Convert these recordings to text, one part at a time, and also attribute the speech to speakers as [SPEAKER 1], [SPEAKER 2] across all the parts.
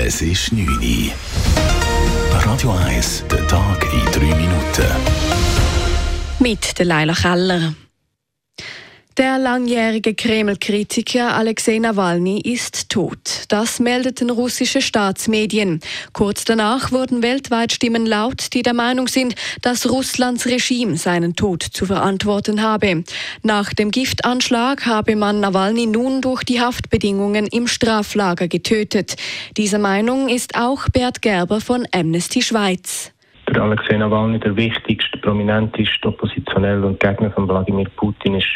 [SPEAKER 1] Es ist 9 Uhr. Radio 1, der Tag in 3 Minuten.
[SPEAKER 2] Mit der Leila Keller. Der langjährige Kreml-Kritiker Alexei Nawalny ist tot. Das meldeten russische Staatsmedien. Kurz danach wurden weltweit Stimmen laut, die der Meinung sind, dass Russlands Regime seinen Tod zu verantworten habe. Nach dem Giftanschlag habe man Nawalny nun durch die Haftbedingungen im Straflager getötet. Dieser Meinung ist auch Bert Gerber von Amnesty Schweiz.
[SPEAKER 3] Der Alexei Nawalny, der wichtigste, prominenteste Oppositionelle und Gegner von Wladimir Putin, ist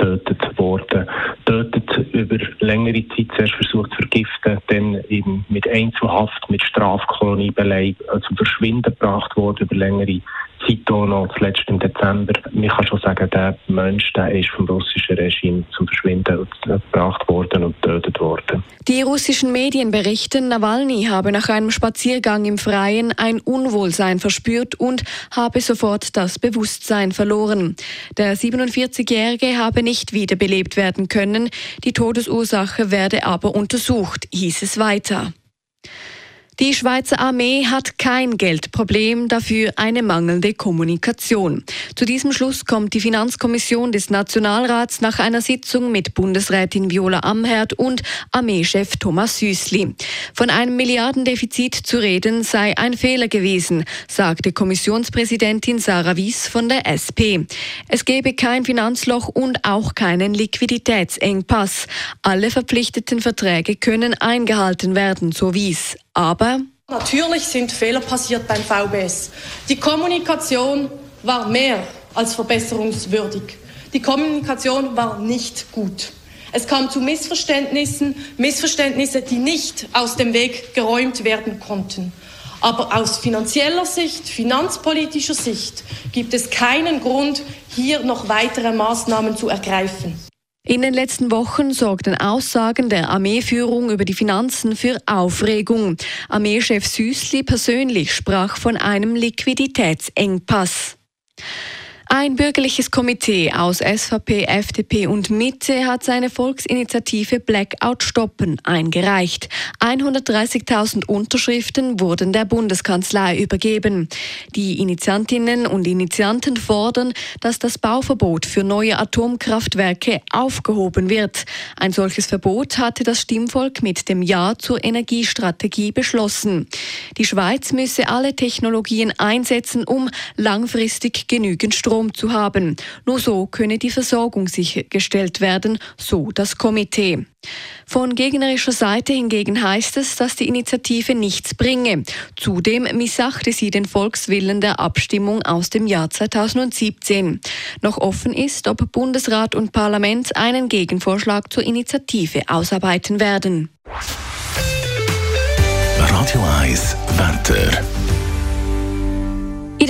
[SPEAKER 3] getötet worden. Tötet über längere Zeit zuerst versucht zu vergiften, dann eben mit Einzelhaft, mit Strafkoloniebeleid zum Verschwinden gebracht worden über längere Auch noch, zuletzt im Dezember. Man kann schon sagen, der Mensch der ist vom russischen Regime zum Verschwinden gebracht worden und getötet worden.
[SPEAKER 2] Die russischen Medien berichten, Nawalny habe nach einem Spaziergang im Freien ein Unwohlsein verspürt und habe sofort das Bewusstsein verloren. Der 47-Jährige habe nicht wiederbelebt werden können. Die Todesursache werde aber untersucht, hieß es weiter. Die Schweizer Armee hat kein Geldproblem, dafür eine mangelnde Kommunikation. Zu diesem Schluss kommt die Finanzkommission des Nationalrats nach einer Sitzung mit Bundesrätin Viola Amherd und Armeechef Thomas Süßli. Von einem Milliardendefizit zu reden sei ein Fehler gewesen, sagte Kommissionspräsidentin Sarah Wies von der SP. Es gebe kein Finanzloch und auch keinen Liquiditätsengpass. Alle verpflichteten Verträge können eingehalten werden, so Wies. Aber
[SPEAKER 4] Natürlich sind Fehler passiert beim VBS. Die Kommunikation war mehr als verbesserungswürdig. Die Kommunikation war nicht gut. Es kam zu Missverständnissen, Missverständnisse, die nicht aus dem Weg geräumt werden konnten. Aber aus finanzieller Sicht, finanzpolitischer Sicht gibt es keinen Grund, hier noch weitere Maßnahmen zu ergreifen.
[SPEAKER 2] In den letzten Wochen sorgten Aussagen der Armeeführung über die Finanzen für Aufregung. Armeechef Süßli persönlich sprach von einem Liquiditätsengpass. Ein bürgerliches Komitee aus SVP, FDP und Mitte hat seine Volksinitiative Blackout stoppen eingereicht. 130.000 Unterschriften wurden der Bundeskanzlei übergeben. Die Initiantinnen und Initianten fordern, dass das Bauverbot für neue Atomkraftwerke aufgehoben wird. Ein solches Verbot hatte das Stimmvolk mit dem Ja zur Energiestrategie beschlossen. Die Schweiz müsse alle Technologien einsetzen, um langfristig genügend Strom Strom zu haben. Nur so könne die Versorgung sichergestellt werden, so das Komitee. Von gegnerischer Seite hingegen heißt es, dass die Initiative nichts bringe. Zudem missachte sie den Volkswillen der Abstimmung aus dem Jahr 2017. Noch offen ist, ob Bundesrat und Parlament einen Gegenvorschlag zur Initiative ausarbeiten werden.
[SPEAKER 1] Radio 1 Wetter.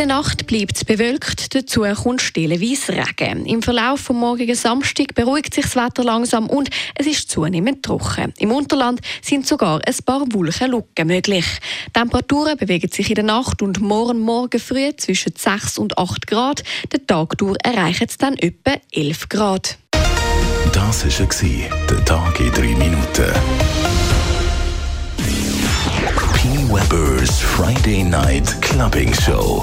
[SPEAKER 2] Der Nacht bleibt es bewölkt, dazu kommt stellenweise Regen. Im Verlauf vom morgigen Samstag beruhigt sich das Wetter langsam und es ist zunehmend trocken. Im Unterland sind sogar ein paar Wolkenlücken möglich. Die Temperaturen bewegen sich in der Nacht und morgen Morgen früh zwischen 6 und 8 Grad. Den Tag durch erreichen es dann etwa 11 Grad.
[SPEAKER 1] Das war der Tag in 3 Minuten. P. Weber's Friday Night Clubbing Show.